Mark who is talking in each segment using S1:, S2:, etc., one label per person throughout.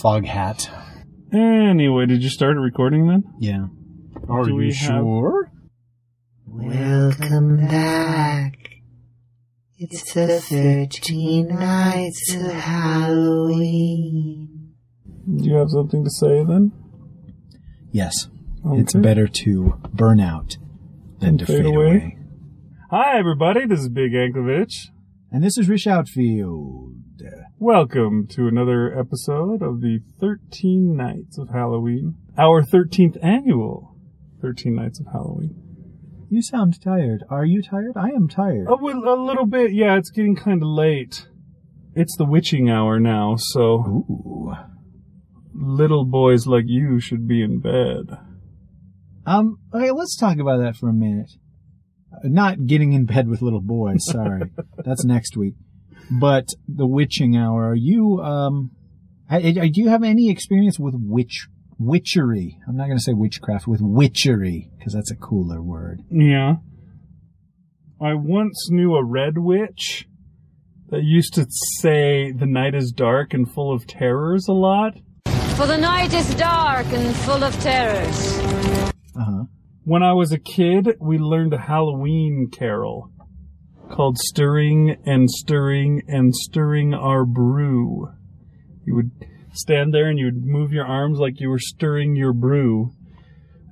S1: fog hat.
S2: Anyway, did you start a recording then?
S1: Yeah. Are
S2: Do
S1: you
S2: we have-
S1: sure?
S3: Welcome back. It's the 13 nights of Halloween.
S2: Do you have something to say then?
S1: Yes. It's
S2: Okay.
S1: better to burn out than to
S2: Fade
S1: fade,
S2: away.
S1: away.
S2: Hi, everybody. This is Big Anklevich.
S1: And this is Rish Outfield.
S2: Welcome to another episode of the 13 Nights of Halloween. Our 13th annual 13 Nights of Halloween.
S1: You sound tired. Are you tired? I am tired.
S2: Oh, well, a little bit. Yeah, it's getting kind of late. It's the witching hour now, so
S1: Ooh.
S2: little boys like you should be in bed.
S1: Um, okay, let's talk about that for a minute. Not getting in bed with little boys, sorry. That's next week. But the witching hour, are you, um, I, I- do you have any experience with witch, witchery? I'm not going to say witchcraft, with witchery, because that's a cooler word.
S2: Yeah. I once knew a red witch that used to say the night is dark and full of terrors a lot.
S4: For the night is dark and full of terrors.
S1: Uh huh.
S2: When I was a kid, we learned a Halloween carol called Stirring and Stirring and Stirring Our Brew. You would stand there and you would move your arms like you were stirring your brew.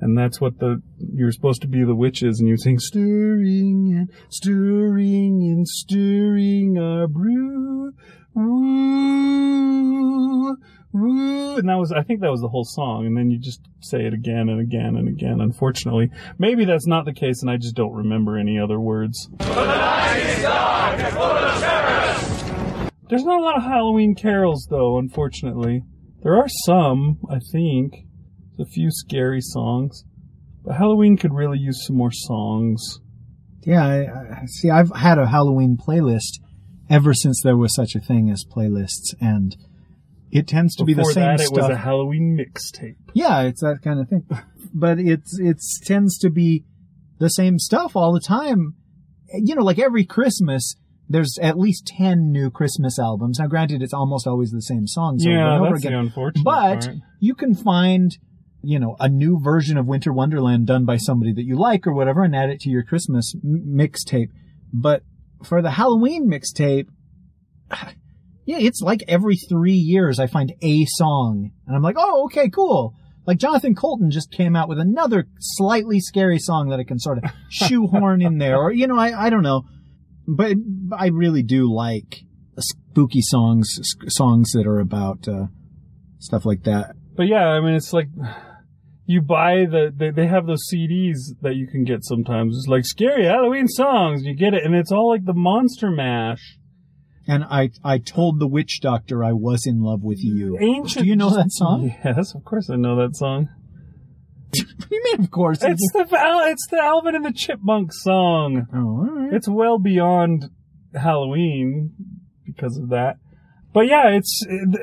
S2: And that's what the, you're supposed to be the witches and you sing stirring and stirring and stirring our brew. Woo, woo. And that was, I think that was the whole song. And then you just say it again and again and again, unfortunately. Maybe that's not the case and I just don't remember any other words. There's not a lot of Halloween carols though, unfortunately. There are some, I think. There's a few scary songs. But Halloween could really use some more songs.
S1: Yeah, I, I, see, I've had a Halloween playlist ever since there was such a thing as playlists, and it tends to be the
S2: Before
S1: same
S2: that, it was a Halloween mixtape.
S1: Yeah, it's that kind of thing. But it's it's tends to be the same stuff all the time. You know, like every Christmas, there's at least ten new Christmas albums. Now, granted, it's almost always the same songs over
S2: yeah,
S1: and over
S2: that's the
S1: again.
S2: unfortunate
S1: But
S2: part.
S1: you can find, you know, a new version of Winter Wonderland done by somebody that you like or whatever, and add it to your Christmas m- mixtape. But for the Halloween mixtape, yeah, it's like every three years I find a song, and I'm like, oh, okay, cool. Like Jonathan Coulton just came out with another slightly scary song that I can sort of shoehorn in there, or you know, I I don't know, but I really do like spooky songs, songs that are about uh, stuff like that.
S2: But yeah, I mean, it's like you buy the they, they have those CDs that you can get sometimes. It's like scary Halloween songs. You get it, and it's all like the Monster Mash.
S1: And I I told the witch doctor I was in love with you.
S2: Ancient.
S1: Do you know that song?
S2: Yes, of course I know that song.
S1: You mean? Of course.
S2: It's the it's the Alvin and the Chipmunk song.
S1: oh, all right.
S2: It's well beyond Halloween because of that. But yeah, it's uh,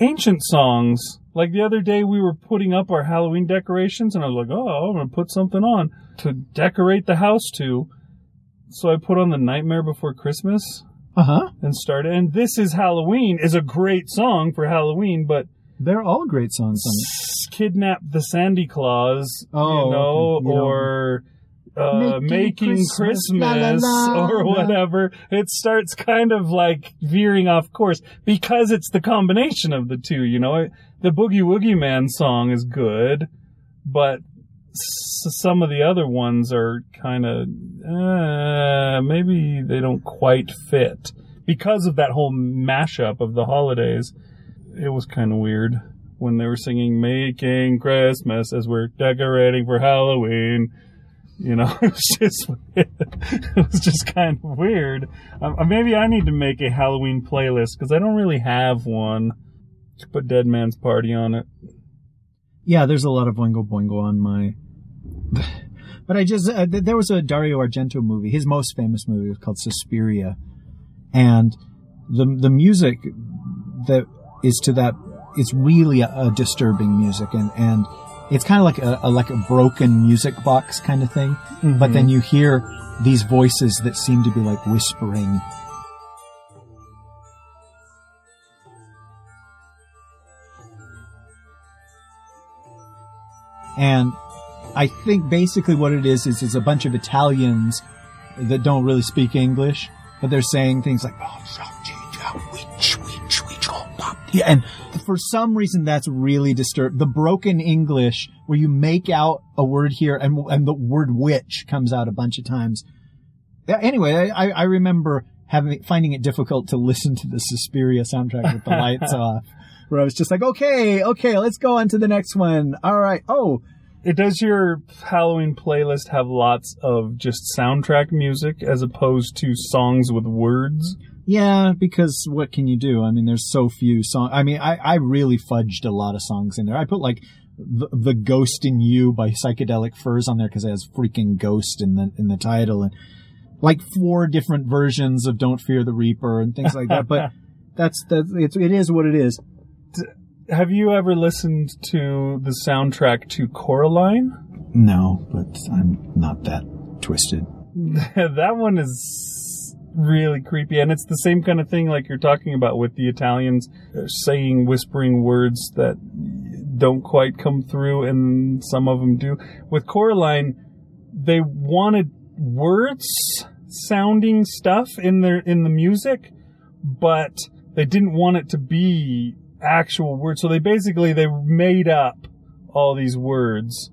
S2: ancient songs. Like the other day, we were putting up our Halloween decorations, and I was like, "Oh, I'm gonna put something on to decorate the house to." So I put on the Nightmare Before Christmas
S1: Uh huh.
S2: and started. And "This Is Halloween" is a great song for Halloween, but
S1: They're all great songs. On
S2: s- "Kidnap the Sandy Claws,"
S1: Oh,
S2: you know.
S1: You know.
S2: or uh,
S1: Making
S2: making
S1: Christmas,
S2: Christmas,
S1: la, la, la,
S2: or whatever, it starts kind of like veering off course because it's the combination of the two. You know, It- the Boogie Woogie Man song is good, but some of the other ones are kind of uh, maybe they don't quite fit because of that whole mashup of the holidays. It was kind of weird when they were singing "Making Christmas" as we're decorating for Halloween. You know, it was just it was just kind of weird. Um, maybe I need to make a Halloween playlist because I don't really have one. Put Dead Man's Party on it.
S1: Yeah, there's a lot of Oingo Boingo on my. But I just uh, there was a Dario Argento movie. His most famous movie was called Suspiria, and the the music that is to that it's really a, a disturbing music, and and it's kind of like a, a like a broken music box kind of thing. But then you hear these voices that seem to be like whispering And I think basically what it is is it's a bunch of Italians that don't really speak English, but they're saying things like, oh, oh. Yeah, and for some reason that's really disturbed. The broken English where you make out a word here and, and the word witch comes out a bunch of times. Anyway, I, I remember having, finding it difficult to listen to the Suspiria soundtrack with the lights off. Where I was just like, okay, okay, let's go on to the next one. All right. Oh,
S2: It does your Halloween playlist have lots of just soundtrack music as opposed to songs with words?
S1: Yeah, because what can you do? I mean, there's so few songs. I mean, I, I really fudged a lot of songs in there. I put like the, the Ghost in You by Psychedelic Furs on there because it has freaking Ghost in the in the title and like four different versions of Don't Fear the Reaper and things like that. But that's that's it's, it is what it is.
S2: Have you ever listened to the soundtrack to Coraline?
S1: No, but I'm not that twisted.
S2: that one is really creepy and it's the same kind of thing like you're talking about with the Italians uh, saying whispering words that don't quite come through and some of them do. With Coraline, they wanted words sounding stuff in their in the music, but they didn't want it to be actual words. So they basically they made up all these words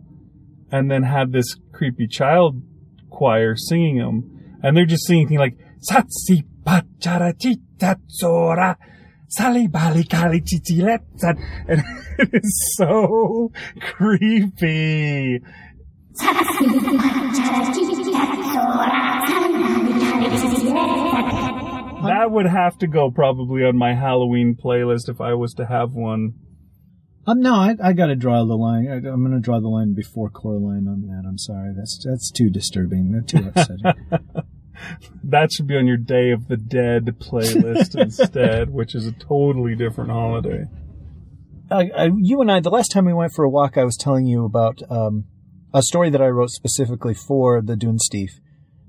S2: and then had this creepy child choir singing them. And they're just singing things like Satsi pachara chitatsora Sali bali kali chichiretsan and it is so creepy. That would have to go probably on my Halloween playlist if I was to have one.
S1: Um, no, I, I got to draw the line. I, I'm going to draw the line before Coraline on that. I'm sorry. That's that's too disturbing. That's too upsetting.
S2: That should be on your Day of the Dead playlist instead, which is a totally different holiday.
S1: I, I, you and I, the last time we went for a walk, I was telling you about um, a story that I wrote specifically for the Dunesteef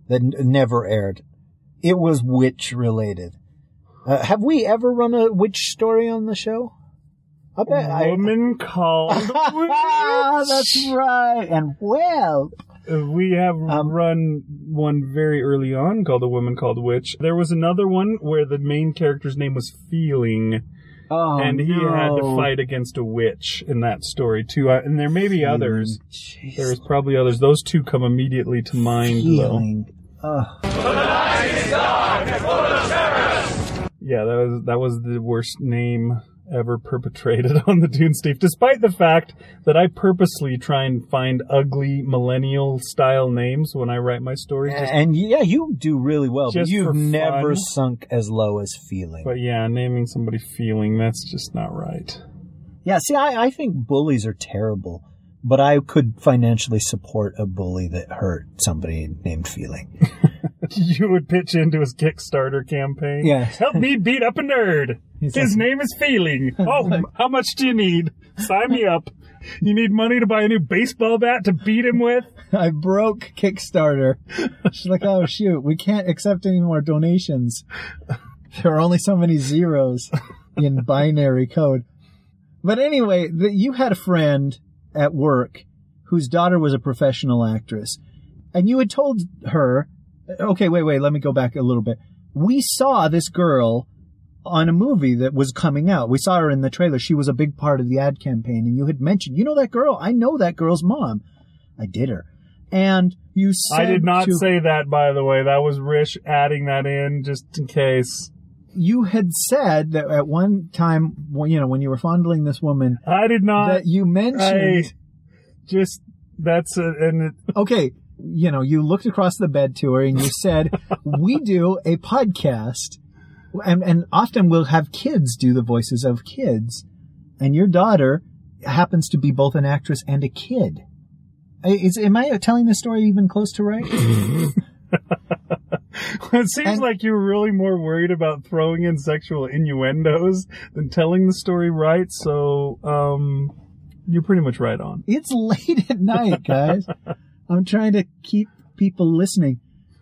S1: that n- never aired. It was witch related. Uh, have we ever run a witch story on the show? I bet I-
S2: Woman called
S1: Ah,
S2: Witch.
S1: that's right. And well,
S2: We have
S1: Um,
S2: run one very early on called A Woman Called Witch. There was another one where the main character's name was Feeling,
S1: oh,
S2: and he had to fight against a witch in that story too. Uh, and there may be others.
S1: Jeez.
S2: There's probably others. Those two come immediately to mind, though.
S1: Feeling. Ugh.
S2: Yeah, that was that was the worst name ever perpetrated on the Dunesteef. Despite the fact that I purposely try and find ugly millennial style names when I write my stories. Just-
S1: And yeah, you do really well, but you've never sunk as low as feeling.
S2: but yeah, naming somebody feeling that's just not right.
S1: Yeah, see, I, I think bullies are terrible, but I could financially support a bully that hurt somebody named Feeling.
S2: you would pitch into his Kickstarter campaign.
S1: Yeah.
S2: Help me beat up a nerd.
S1: He's
S2: His
S1: like-
S2: name is Feeling. Oh, how much do you need? Sign me up. You need money to buy a new baseball bat to beat him with?
S1: I broke Kickstarter. She's like, oh shoot, we can't accept any more donations. There are only so many zeros in binary code. But anyway, the, you had a friend at work whose daughter was a professional actress, and you had told her, okay, wait, wait, let me go back a little bit. We saw this girl on a movie that was coming out. We saw her in the trailer. She was a big part of the ad campaign, and you had mentioned, you know that girl? I know that girl's mom. I did her. And you said
S2: I did not
S1: to-
S2: say that, by the way. That was Rish adding that in just in case.
S1: you had said that at one time, you know, when you were fondling this woman,
S2: I did not.
S1: that you mentioned,
S2: just that's a, and it,
S1: okay, you know, you looked across the bed to her and you said, we do a podcast and, and often we'll have kids do the voices of kids and your daughter happens to be both an actress and a kid. Is, am I telling the story even close to right?
S2: it seems
S1: And-
S2: like you're really more worried about throwing in sexual innuendos than telling the story right. So, um, you're pretty much right on.
S1: It's late at night, guys. I'm trying to keep people listening.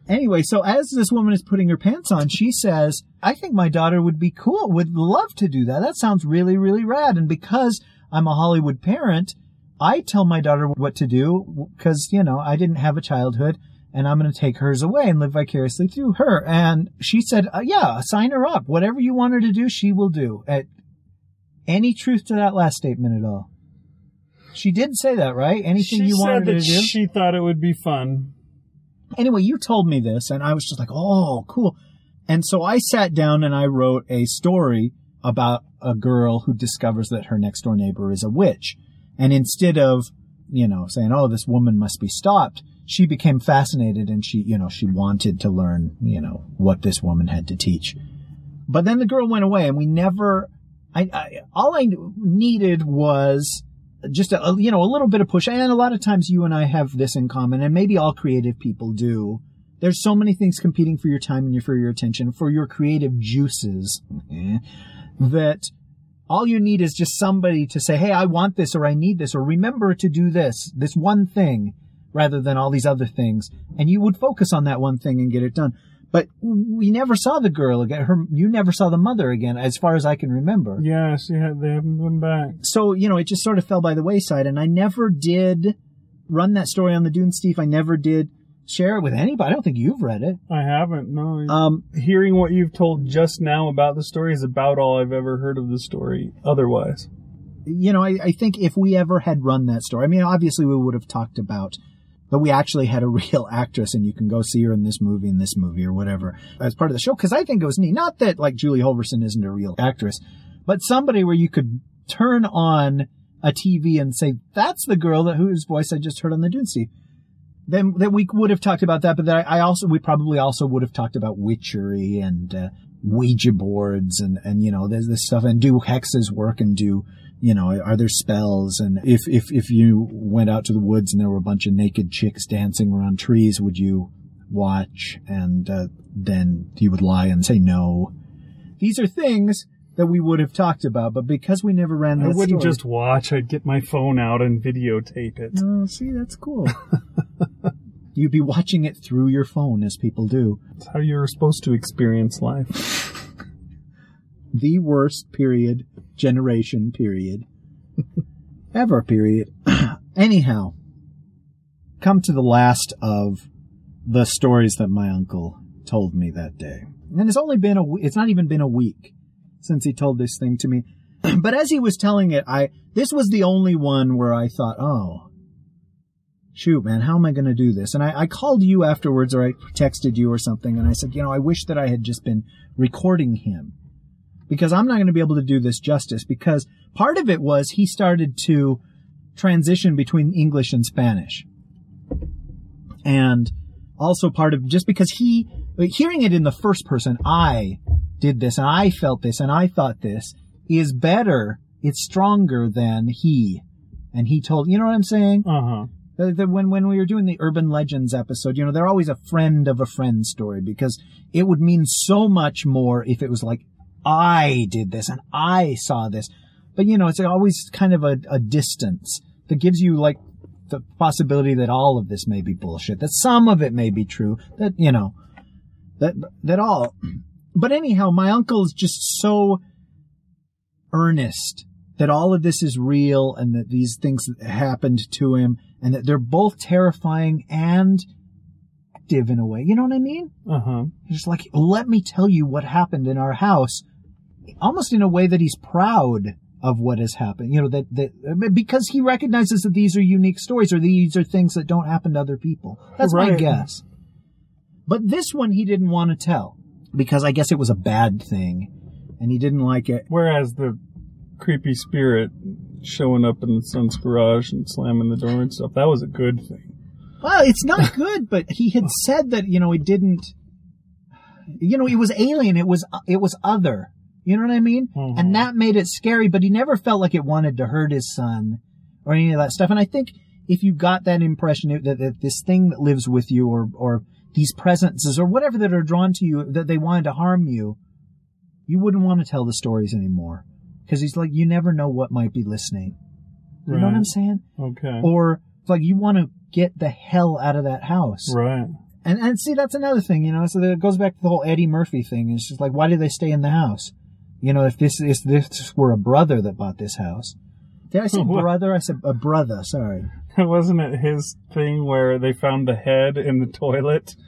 S1: Anyway, so as this woman is putting her pants on, she says, I think my daughter would be cool, would love to do that. That sounds really, really rad. And because I'm a Hollywood parent, I tell my daughter what to do because, you know, I didn't have a childhood and I'm going to take hers away and live vicariously through her. And she said, uh, yeah, sign her up. Whatever you want her to do, she will do. At any truth to that last statement at all? She did say that, right? Anything
S2: she
S1: you wanted to do?
S2: she thought it would be fun.
S1: anyway, you told me this, and I was just like, oh, cool. And so I sat down and I wrote a story about a girl who discovers that her next door neighbor is a witch. And instead of, you know, saying, oh, this woman must be stopped, she became fascinated and she, you know, she wanted to learn, you know, what this woman had to teach. But then the girl went away and we never, I, I all I needed was just a, you know, a little bit of push. And a lot of times you and I have this in common and maybe all creative people do. There's so many things competing for your time and your, for your attention, for your creative juices, eh, that all you need is just somebody to say, Hey, I want this or I need this or remember to do this, this one thing rather than all these other things. And you would focus on that one thing and get it done. But we never saw the girl again. Her, you never saw the mother again, as far as I can remember.
S2: Yeah, she they haven't been back.
S1: So, you know, it just sort of fell by the wayside. And I never did run that story on the Dunesteef. I never did share it with anybody. I don't think you've read it.
S2: I haven't, no.
S1: Um,
S2: Hearing what you've told just now about the story is about all I've ever heard of the story otherwise.
S1: you know, I, I think if we ever had run that story, I mean, obviously we would have talked about, but we actually had a real actress and you can go see her in this movie, in this movie or whatever as part of the show. Cause I think it was neat. Not that like Julie Hoverson isn't a real actress, but somebody where you could turn on a TV and say, that's the girl that whose voice I just heard on the Dunesteef. Then that we would have talked about that, but that I also, we probably also would have talked about witchery and, uh, Ouija boards and, and, you know, there's this stuff and do hexes work and do, you know, are there spells? And if, if, if you went out to the woods and there were a bunch of naked chicks dancing around trees, would you watch? And, uh, then you would lie and say no. These are things that we would have talked about, but because we never ran
S2: I wouldn't
S1: story-
S2: just watch, I'd get my phone out and videotape it.
S1: Oh, see, that's cool. You'd be watching it through your phone as people do.
S2: That's how you're supposed to experience life.
S1: The worst period, generation period, ever period. Anyhow, come to the last of the stories that my uncle told me that day. And it's only been a, it's not even been a week since he told this thing to me. but as he was telling it, I, this was the only one where I thought, oh, shoot, man, how am I going to do this? And I, I called you afterwards or I texted you or something and I said, you know, I wish that I had just been recording him because I'm not going to be able to do this justice because part of it was he started to transition between English and Spanish. And also part of just because he, hearing it in the first person, I did this and I felt this and I thought this is better. It's stronger than he. And he told, you know what I'm saying?
S2: Uh huh.
S1: The, the, when when we were doing the urban legends episode, you know, they're always a friend of a friend story because it would mean so much more if it was like I did this and I saw this. But you know, it's always kind of a, a distance that gives you like the possibility that all of this may be bullshit, that some of it may be true, that you know, that that all. But anyhow, my uncle is just so earnest that all of this is real and that these things happened to him and that they're both terrifying and active in a way. You know what I mean?
S2: Uh huh.
S1: He's just like, let me tell you what happened in our house, almost in a way that he's proud of what has happened. You know, that, that, because he recognizes that these are unique stories or these are things that don't happen to other people. That's my
S2: Right.
S1: guess. But this one he didn't want to tell because I guess it was a bad thing and he didn't like it.
S2: Whereas the creepy spirit showing up in the son's garage and slamming the door and stuff, that was a good thing.
S1: Well, it's not good, but he had said that, you know, it didn't, you know, it was alien. It was, it was other. You know what I mean?
S2: Mhm.
S1: And that made it scary, but he never felt like it wanted to hurt his son or any of that stuff. And I think if you got that impression that, that this thing that lives with you or, or these presences or whatever that are drawn to you, that they wanted to harm you, you wouldn't want to tell the stories anymore. Cause he's like, you never know what might be listening. You know what I'm saying?
S2: Okay.
S1: Or it's like you want to get the hell out of that house.
S2: right.
S1: And and see, that's another thing, you know. So it goes back to the whole Eddie Murphy thing. It's just like, why do they stay in the house? You know, if this if this were a brother that bought this house, Did I say
S2: What?
S1: brother? I said a brother. Sorry.
S2: Wasn't it his thing where they found the head in the toilet?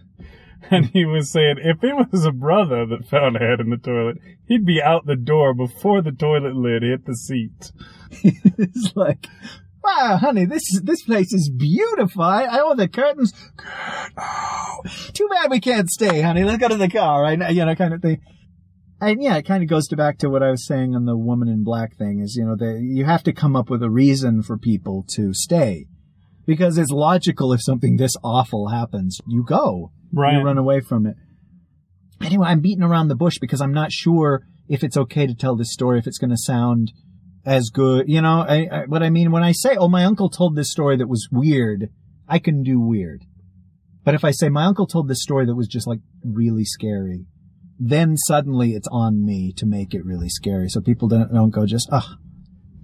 S2: And he was saying if it was a brother that found a head in the toilet, he'd be out the door before the toilet lid hit the seat.
S1: it's like, wow, honey, this this place is beautiful. I, oh, the curtains. Good. Oh, too bad we can't stay, honey. Let's go to the car, right? You know, kind of thing. And yeah, it kind of goes to back to what I was saying on the woman in black thing is, you know, you have to come up with a reason for people to stay. Because it's logical if something this awful happens, you go.
S2: Right.
S1: You run away from it. Anyway, I'm beating around the bush because I'm not sure if it's okay to tell this story, if it's going to sound as good. You know, I, I, what I mean when I say, oh, my uncle told this story that was weird, I can do weird. But if I say my uncle told this story that was just like really scary, then suddenly it's on me to make it really scary. So people don't, don't go just, oh,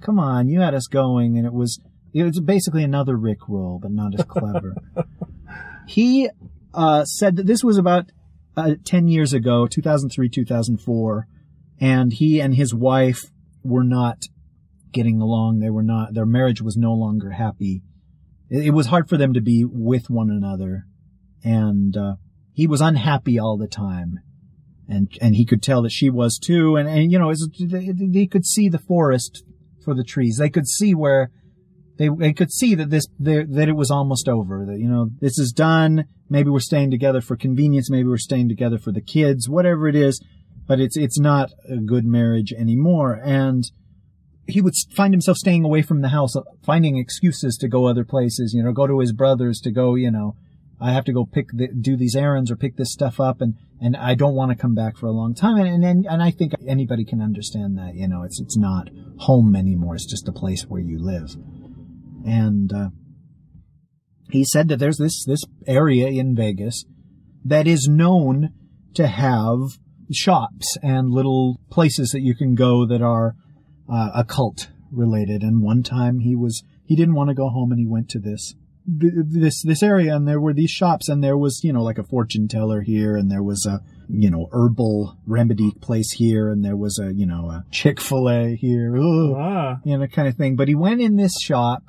S1: come on, you had us going. And it was, it was basically another Rick roll, but not as clever. he uh, said that this was about uh, 10 years ago, 2003, 2004, and he and his wife were not getting along. They were not, their marriage was no longer happy. It, it was hard for them to be with one another. And, uh, he was unhappy all the time. And, and he could tell that she was too. And, and you know, they, they could see the forest for the trees. They could see where, they, they could see that this, that it was almost over. That, you know, this is done. Maybe we're staying together for convenience. Maybe we're staying together for the kids, whatever it is. But it's, it's not a good marriage anymore. And, he would find himself staying away from the house, finding excuses to go other places, you know, go to his brother's to go, you know, I have to go pick the, do these errands or pick this stuff up and, and I don't want to come back for a long time. And, and, and I think anybody can understand that, you know, it's, it's not home anymore. It's just a place where you live. And, uh, he said that there's this, this area in Vegas that is known to have shops and little places that you can go that are uh, occult related. And one time he was he didn't want to go home and he went to this th- this this area and there were these shops and there was you know like a fortune teller here and there was a you know herbal remedy place here and there was a you know a Chick Fil A here. Ugh
S2: Ah.
S1: you know, kind of thing. But he went in this shop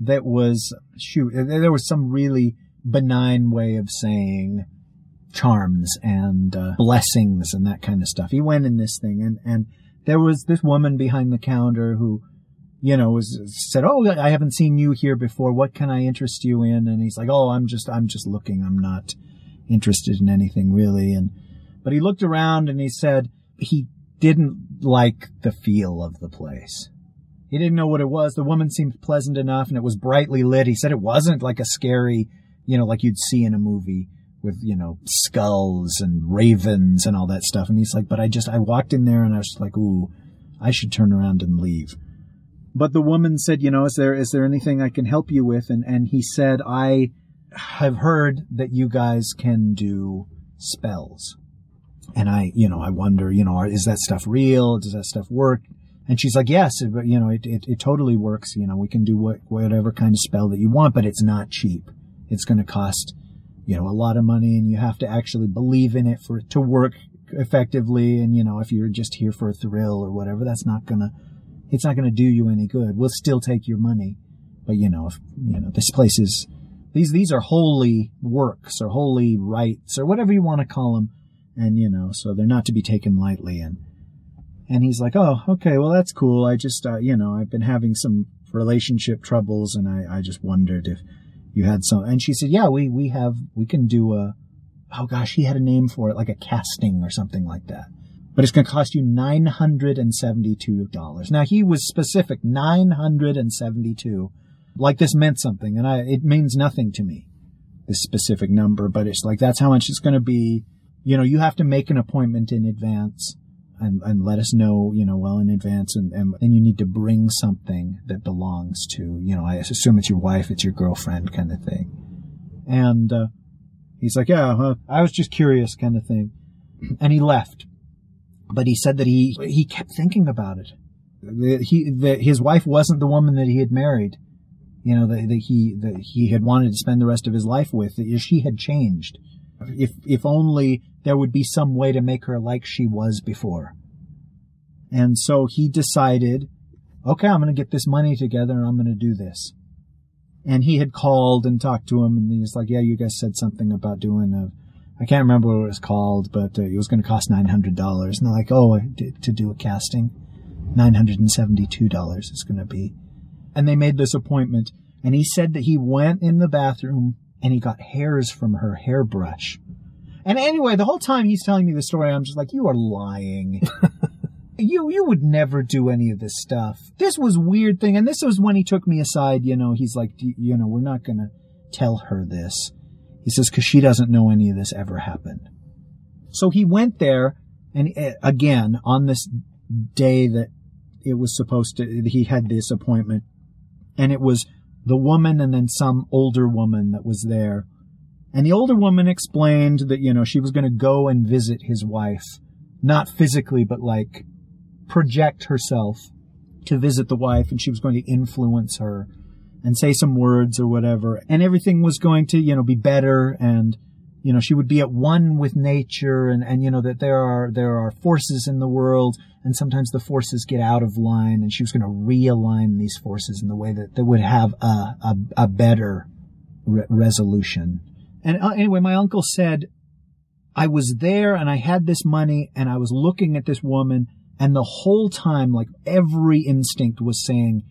S1: that was, shoot, there was some really benign way of saying charms and uh, blessings and that kind of stuff. He went in this thing and, and there was this woman behind the counter who, you know, was said, "Oh, I haven't seen you here before. What can I interest you in?" And he's like, "Oh, I'm just, I'm just looking. I'm not interested in anything really." And but he looked around and he said he didn't like the feel of the place. He didn't know what it was. The woman seemed pleasant enough and it was brightly lit. He said it wasn't like a scary, you know, like you'd see in a movie with, you know, skulls and ravens and all that stuff. And he's like, but I just, I walked in there and I was like, ooh, I should turn around and leave. But the woman said, you know, is there, is there anything I can help you with? And, and he said, I have heard that you guys can do spells. And I, you know, I wonder, you know, is that stuff real? Does that stuff work? And she's like, yes, it, you know, it, it, it totally works. You know, we can do what, whatever kind of spell that you want, but it's not cheap. It's going to cost, you know, a lot of money and you have to actually believe in it for it to work effectively. And, you know, if you're just here for a thrill or whatever, that's not going to, it's not going to do you any good. We'll still take your money. But, you know, if, you know, this place is, these, these are holy works or holy rites or whatever you want to call them. And, you know, so they're not to be taken lightly. And, and he's like, oh, okay, well, that's cool. I just, uh, you know, I've been having some relationship troubles and I, I just wondered if you had some. And she said, yeah, we, we have, we can do a, oh gosh, he had a name for it, like a casting or something like that. But it's going to cost you $972. Now he was specific, 972. Like this meant something and I, it means nothing to me, this specific number, but it's like, that's how much it's going to be. You know, you have to make an appointment in advance and, and let us know, you know, well in advance. And, and then you need to bring something that belongs to, you know, I assume it's your wife, it's your girlfriend kind of thing. And, uh, he's like, yeah, huh, I was just curious kind of thing. And he left. But he said that he, he kept thinking about it. He, his wife wasn't the woman that he had married. You know, that, he, that he had wanted to spend the rest of his life with. That she had changed. If, if only there would be some way to make her like she was before. And so he decided, okay, I'm going to get this money together and I'm going to do this. And he had called and talked to him and he was like, yeah, you guys said something about doing a, I can't remember what it was called, but uh, it was going to cost $900. And they're like, oh, to do a casting, $972 is going to be. And they made this appointment and he said that he went in the bathroom and he got hairs from her hairbrush. And anyway, the whole time he's telling me the story, I'm just like, you are lying. you you would never do any of this stuff. This was weird thing, and this was when he took me aside. You know, he's like, you know, we're not gonna tell her this. He says because she doesn't know any of this ever happened. So he went there, and uh, again on this day that it was supposed to, he had this appointment, and it was the woman and then some older woman that was there. And the older woman explained that, you know, she was going to go and visit his wife. Not physically, but like project herself to visit the wife and she was going to influence her and say some words or whatever. And everything was going to, you know, be better and, you know, she would be at one with nature and, and, you know, that there are, there are forces in the world and sometimes the forces get out of line and she was going to realign these forces in the way that, that would have a, a, a better re- resolution. And uh, anyway, my uncle said, I was there and I had this money and I was looking at this woman and the whole time, like every instinct was saying,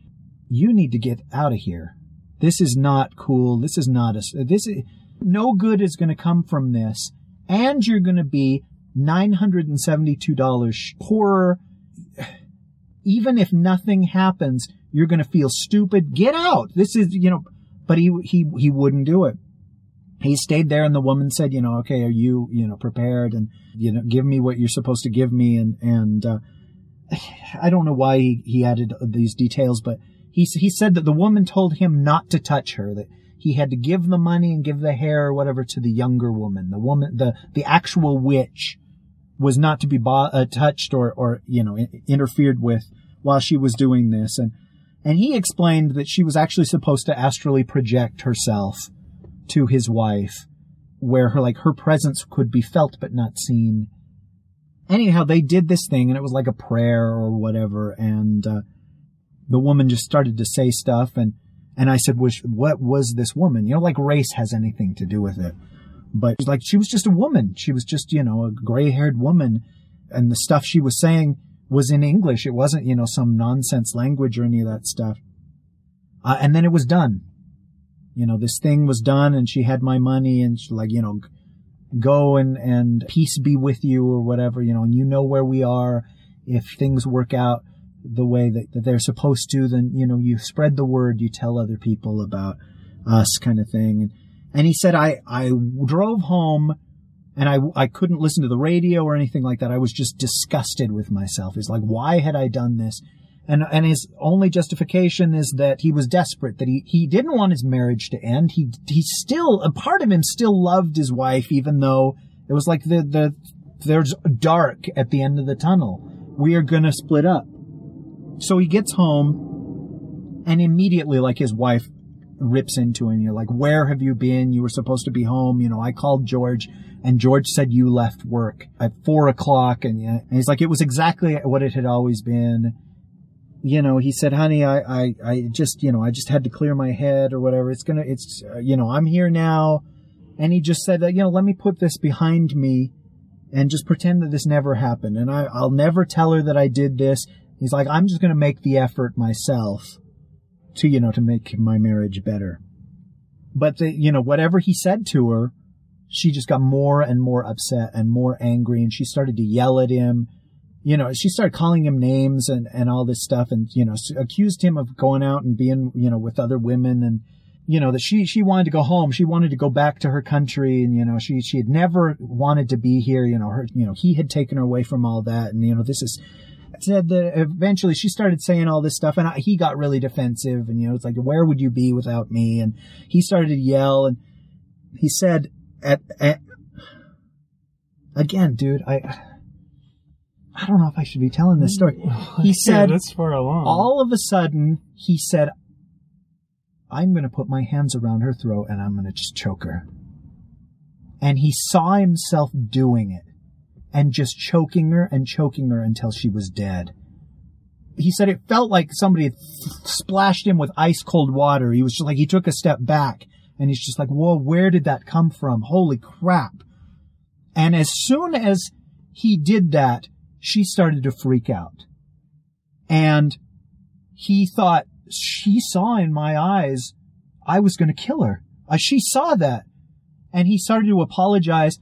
S1: you need to get out of here. This is not cool. This is not a, this is, no good is going to come from this. And you're going to be $972 poorer. Even if nothing happens, you're going to feel stupid. Get out. This is, you know, but he, he, he wouldn't do it. He stayed there and the woman said, you know, okay, are you, you know, prepared and, you know, give me what you're supposed to give me. And, and, uh, I don't know why he, he added these details, but he, he said that the woman told him not to touch her, that he had to give the money and give the hair or whatever to the younger woman. The woman, the, the actual witch was not to be bo- uh, touched or, or, you know, interfered with while she was doing this. And, and he explained that she was actually supposed to astrally project herself to his wife where her, like, her presence could be felt but not seen anyhow, they did this thing and it was like a prayer or whatever. And, uh, the woman just started to say stuff and, and I said, "Was what was this woman? You know, like race has anything to do with it. But like, she was just a woman. She was just, you know, a gray haired woman. And the stuff she was saying was in English. It wasn't, you know, some nonsense language or any of that stuff. Uh, and then it was done. You know, this thing was done and she had my money and she like, you know, go and, and peace be with you or whatever, you know, and you know where we are. If things work out the way that, that they're supposed to, then, you know, you spread the word, you tell other people about us kind of thing. And, and he said, I, I drove home and I, I couldn't listen to the radio or anything like that. I was just disgusted with myself. He's like, why had I done this? And, and his only justification is that he was desperate, that he, he didn't want his marriage to end. He, he still, a part of him still loved his wife, even though it was like the, the, there's dark at the end of the tunnel. We are gonna split up. So he gets home and immediately, like his wife rips into him. You're like, where have you been? You were supposed to be home. You know, I called George and George said you left work at four o'clock. And, and he's like, it was exactly what it had always been you know, he said, honey, I, I, I just, you know, I just had to clear my head or whatever. It's gonna, it's, uh, you know, I'm here now. And he just said, you know, let me put this behind me and just pretend that this never happened. And I, I'll never tell her that I did this. He's like, I'm just going to make the effort myself to, you know, to make my marriage better. But the, you know, whatever he said to her, she just got more and more upset and more angry and she started to yell at him you know, she started calling him names and, and all this stuff and, you know, accused him of going out and being, you know, with other women and, you know, that she, she wanted to go home. She wanted to go back to her country and, you know, she, she had never wanted to be here. You know, her, you know, he had taken her away from all that. And, you know, this is, said that eventually she started saying all this stuff and I, he got really defensive and, you know, it's like, where would you be without me? And he started to yell and he said at, at again, dude, I, I don't know if I should be telling this story. He said,
S2: yeah, that's far along.
S1: all of a sudden, he said, I'm going to put my hands around her throat and I'm going to just choke her. And he saw himself doing it and just choking her and choking her until she was dead. he said it felt like somebody splashed him with ice cold water. He was just like, he took a step back and he's just like, whoa, where did that come from? Holy crap. And as soon as he did that, she started to freak out. And he thought, she saw in my eyes, I was going to kill her. Uh, she saw that. And he started to apologize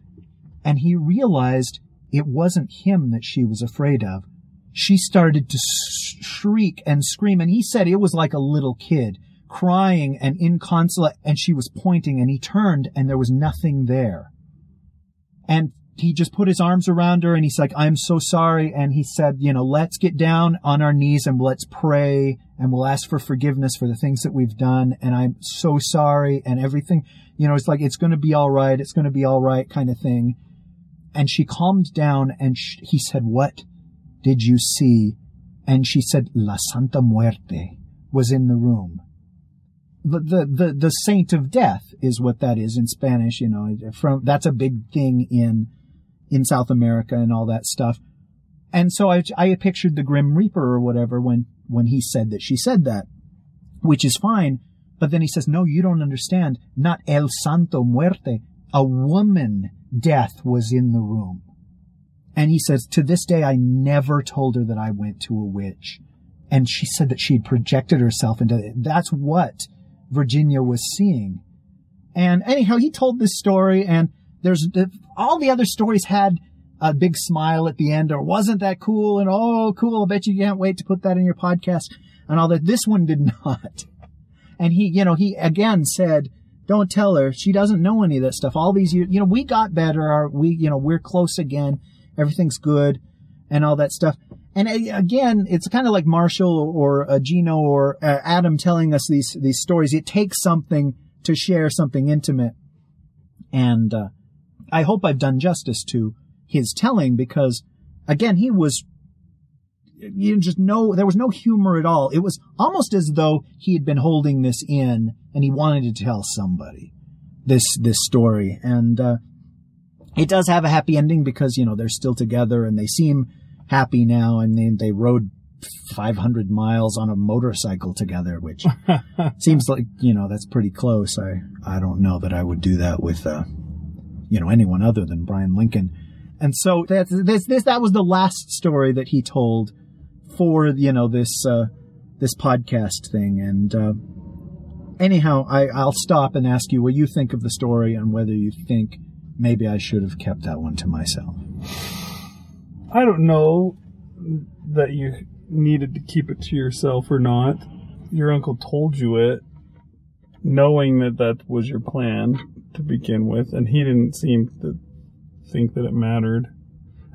S1: and he realized it wasn't him that she was afraid of. She started to shriek and scream and he said it was like a little kid crying and inconsolate and she was pointing and he turned and there was nothing there. And he just put his arms around her and he's like, I'm so sorry. And he said, you know, let's get down on our knees and let's pray and we'll ask for forgiveness for the things that we've done. And I'm so sorry and everything, you know, it's like, it's going to be all right. It's going to be all right kind of thing. And she calmed down and sh- he said, what did you see? And she said, La Santa Muerte was in the room. The, the, the, the saint of death is what that is in Spanish, you know, from, that's a big thing in, in South America and all that stuff. And so I, I pictured the Grim Reaper or whatever when, when he said that she said that, which is fine. But then he says, no, you don't understand. Not El Santo Muerte. A woman death was in the room. And he says, to this day, I never told her that I went to a witch. And she said that she had projected herself into it. That's what Virginia was seeing. And anyhow, he told this story and there's all the other stories had a big smile at the end or wasn't that cool and oh cool. I bet you can't wait to put that in your podcast and all that. This one did not. And he, you know, he again said, don't tell her. She doesn't know any of that stuff. All these years, you know, we got better. We, you know, we're close again. Everything's good and all that stuff. And uh, again, it's kind of like Marshall or uh, Gino or uh, Adam telling us these these stories. It takes something to share something intimate, and uh, I hope I've done justice to his telling because, again, he was you just no there was no humor at all. It was almost as though he had been holding this in and he wanted to tell somebody this this story, and uh, it does have a happy ending because you know they're still together and they seem happy now, and they they rode 500 miles on a motorcycle together, which seems like you know that's pretty close. I I don't know that I would do that with uh, you know anyone other than Brian Lincoln. And so that this this that was the last story that he told for you know this uh, this podcast thing. And uh, anyhow, I I'll stop and ask you what you think of the story and whether you think maybe I should have kept that one to myself.
S2: I don't know that you needed to keep it to yourself or not. Your uncle told you it, knowing that that was your plan to begin with, and he didn't seem to think that it mattered.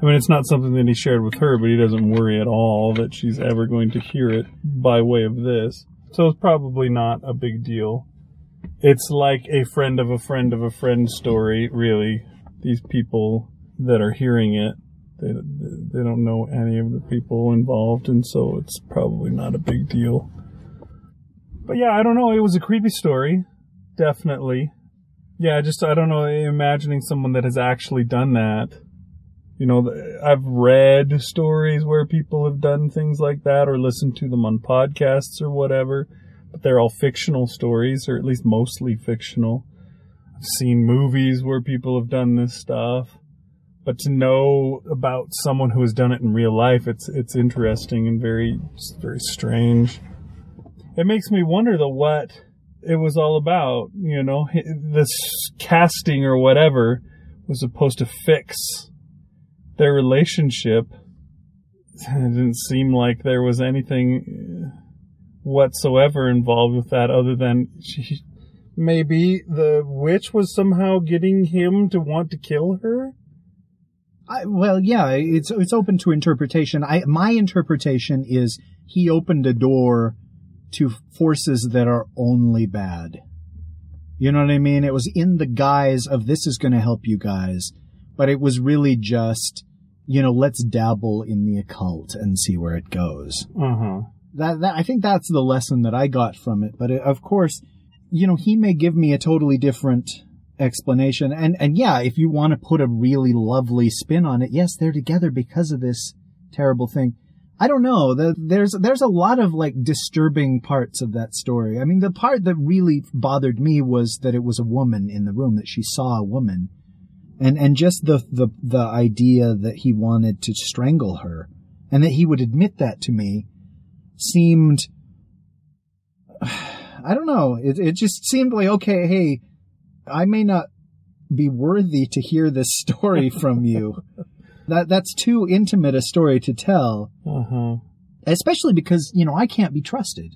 S2: I mean, it's not something that he shared with her, but he doesn't worry at all that she's ever going to hear it by way of this. So it's probably not a big deal. It's like a friend of a friend of a friend story, really. These people that are hearing it they they don't know any of the people involved, and so it's probably not a big deal. But yeah, I don't know. It was a creepy story, definitely. Yeah, just I don't know. Imagining someone that has actually done that. You know, I've read stories where people have done things like that, or listened to them on podcasts or whatever, but they're all fictional stories, or at least mostly fictional. I've seen movies where people have done this stuff but to know about someone who has done it in real life, it's it's interesting and very very strange. It makes me wonder though what it was all about. You know, this casting or whatever was supposed to fix their relationship. Didn't seem like there was anything uh, whatsoever involved with that other than she, maybe the witch was somehow getting him to want to kill her
S1: I, well, yeah, it's it's open to interpretation. I my interpretation is he opened a door to forces that are only bad. You know what I mean? It was in the guise of this is going to help you guys, but it was really just, you know, let's dabble in the occult and see where it goes.
S2: Uh-huh.
S1: That, that I think that's the lesson that I got from it. But it, of course, you know, he may give me a totally different explanation. And, and yeah, if you want to put a really lovely spin on it, yes, they're together because of this terrible thing. I don't know. The, there's there's a lot of like disturbing parts of that story. I mean, the part that really bothered me was that it was a woman in the room, that she saw a woman, and and just the the the idea that he wanted to strangle her, and that he would admit that to me, seemed. I don't know. It it just seemed like okay, hey, I may not be worthy to hear this story from you. that that's too intimate a story to tell
S2: Uh-huh.
S1: especially because you know I can't be trusted.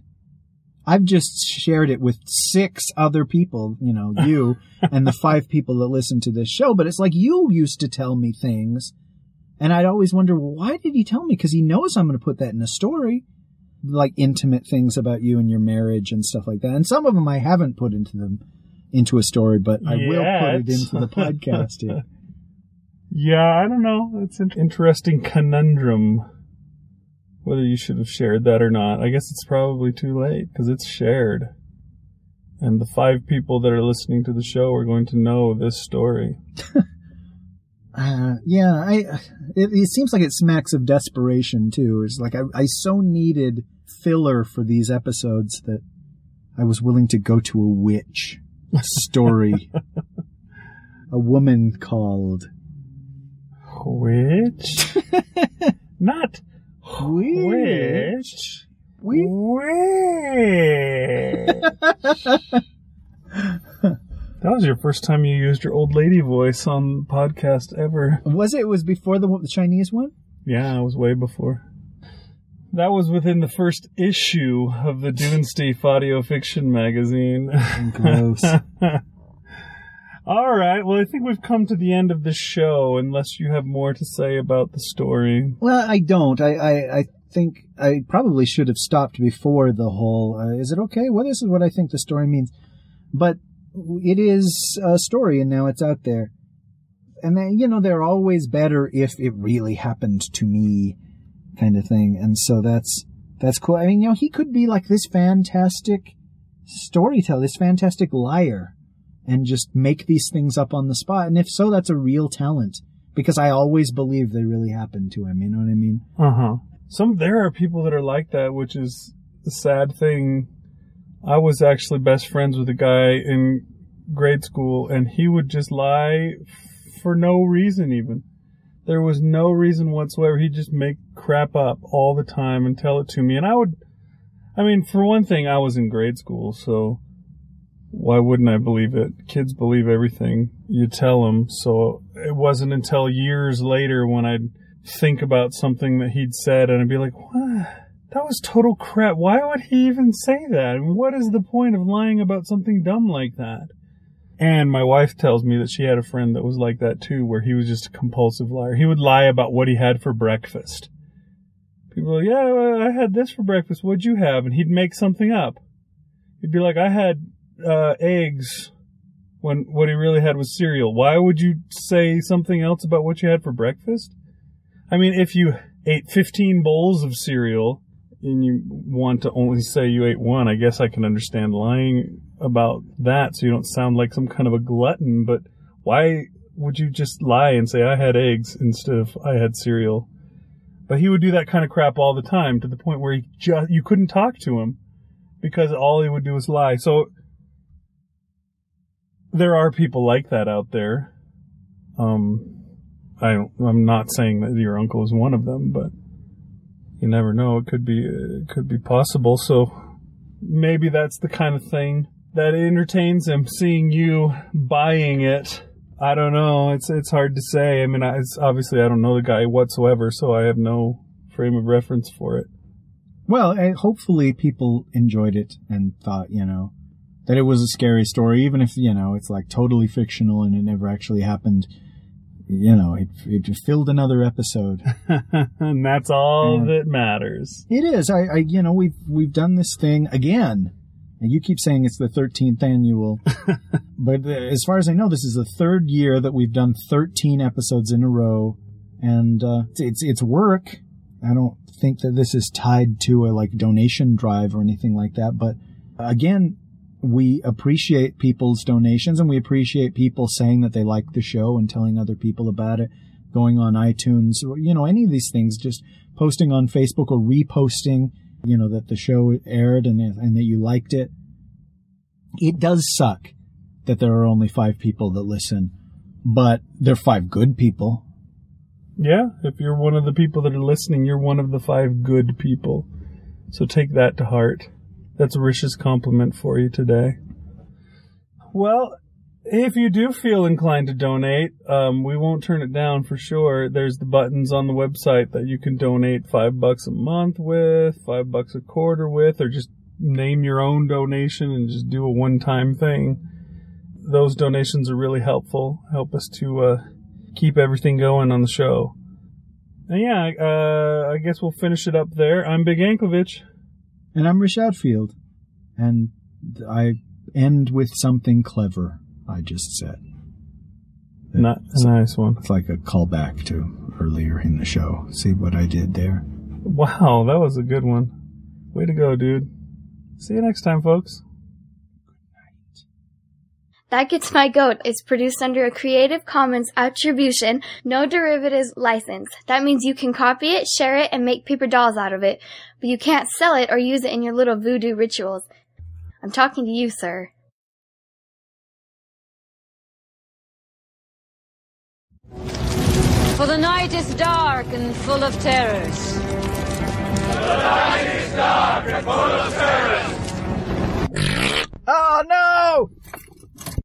S1: I've just shared it with six other people, you know, you and the five people that listen to this show. But it's like you used to tell me things, and I'd always wonder, well, why did he tell me? Because he knows I'm going to put that in a story, like intimate things about you and your marriage and stuff like that. And some of them I haven't put into them into a story, but I will put it into the podcast. here.
S2: Yeah, I don't know. It's an interesting conundrum. Whether you should have shared that or not. I guess it's probably too late because it's shared. And the five people that are listening to the show are going to know this story.
S1: Uh, yeah, I. It, it seems like it smacks of desperation too. It's like I, I so needed filler for these episodes that I was willing to go to a witch A story. a woman called
S2: Witch? Not Which. Which. That was your first time you used your old lady voice on podcast ever.
S1: Was it? It was before the the Chinese one.
S2: Yeah, it was way before. That was within the first issue of the Dunesteef audio fiction magazine.
S1: Gross.
S2: All right, well, I think we've come to the end of the show, unless you have more to say about the story.
S1: well, I don't. I, I I think I probably should have stopped before the whole. Uh, is it okay? Well, this is what I think the story means, but it is a story, and now it's out there. And then, you know, they're always better if it really happened to me, kind of thing. And so that's that's cool. I mean, you know, he could be like this fantastic storyteller, this fantastic liar, and just make these things up on the spot. And if so, that's a real talent because I always believe they really happened to him. You know what I mean?
S2: Uh huh. Some there are people that are like that, which is the sad thing. I was actually best friends with a guy in grade school, and he would just lie for no reason. Even there was no reason whatsoever. He'd just make crap up all the time and tell it to me, and I would. I mean, for one thing, I was in grade school, so why wouldn't I believe it? Kids believe everything you tell them. So it wasn't until years later when I'd think about something that he'd said and I'd be like, what? That was total crap. Why would he even say that? And what is the point of lying about something dumb like that? And my wife tells me that she had a friend that was like that too, where he was just a compulsive liar. He would lie about what he had for breakfast. People are like, yeah, I had this for breakfast. What'd you have? And he'd make something up. He'd be like, I had uh, eggs when what he really had was cereal. Why would you say something else about what you had for breakfast? I mean, if you ate 15 bowls of cereal and you want to only say you ate one, I guess I can understand lying about that so you don't sound like some kind of a glutton, but why would you just lie and say I had eggs instead of I had cereal? But he would do that kind of crap all the time to the point where he just, you couldn't talk to him because all he would do was lie. So there are people like that out there. Um, I I'm not saying that your uncle is one of them, but you never know. It could be, it could be possible. So maybe that's the kind of thing that entertains him. Seeing you buying it, I don't know. It's it's hard to say. I mean, I, it's, obviously I don't know the guy whatsoever, so I have no frame of reference for it.
S1: Well, eh, hopefully people enjoyed it and thought, you know, that it was a scary story, even if, you know, it's like totally fictional and it never actually happened. You know, it, it filled another episode.
S2: and that's all
S1: Yeah.
S2: that matters.
S1: It is. I, I, you know, we've, we've done this thing again. And you keep saying it's the 13th annual. but uh, as far as I know, this is the third year that we've done 13 episodes in a row. And, uh, it's, it's, it's work. I don't think that this is tied to a like donation drive or anything like that. But again, we appreciate people's donations and we appreciate people saying that they like the show and telling other people about it. going on iTunes, or, you know, any of these things, just posting on Facebook or reposting, you know, that the show aired and, and that you liked it. It does suck that there are only five people that listen, but they're five good people.
S2: Yeah, if you're one of the people that are listening, you're one of the five good people. So take that to heart. That's Rish's compliment for you today. Well, if you do feel inclined to donate, um, we won't turn it down for sure. There's the buttons on the website that you can donate five bucks a month with, five bucks a quarter with, or just name your own donation and just do a one-time thing. Those donations are really helpful. Help us to uh, keep everything going on the show. And yeah, uh, I guess we'll finish it up there. I'm Big Anklevich.
S1: And I'm Rish Outfield. And I end with something clever I just said.
S2: Not a nice one.
S1: It's like a callback to earlier in the show. See what I did there?
S2: Wow, that was a good one. Way to go, dude. See you next time, folks.
S5: That Gets My Goat is produced under a Creative Commons Attribution, no derivatives license. That means you can copy it, share it, and make paper dolls out of it, but you can't sell it or use it in your little voodoo rituals. I'm talking to you, sir.
S4: For the night is dark and full of terrors. The night is dark and full of terrors.
S1: Oh no!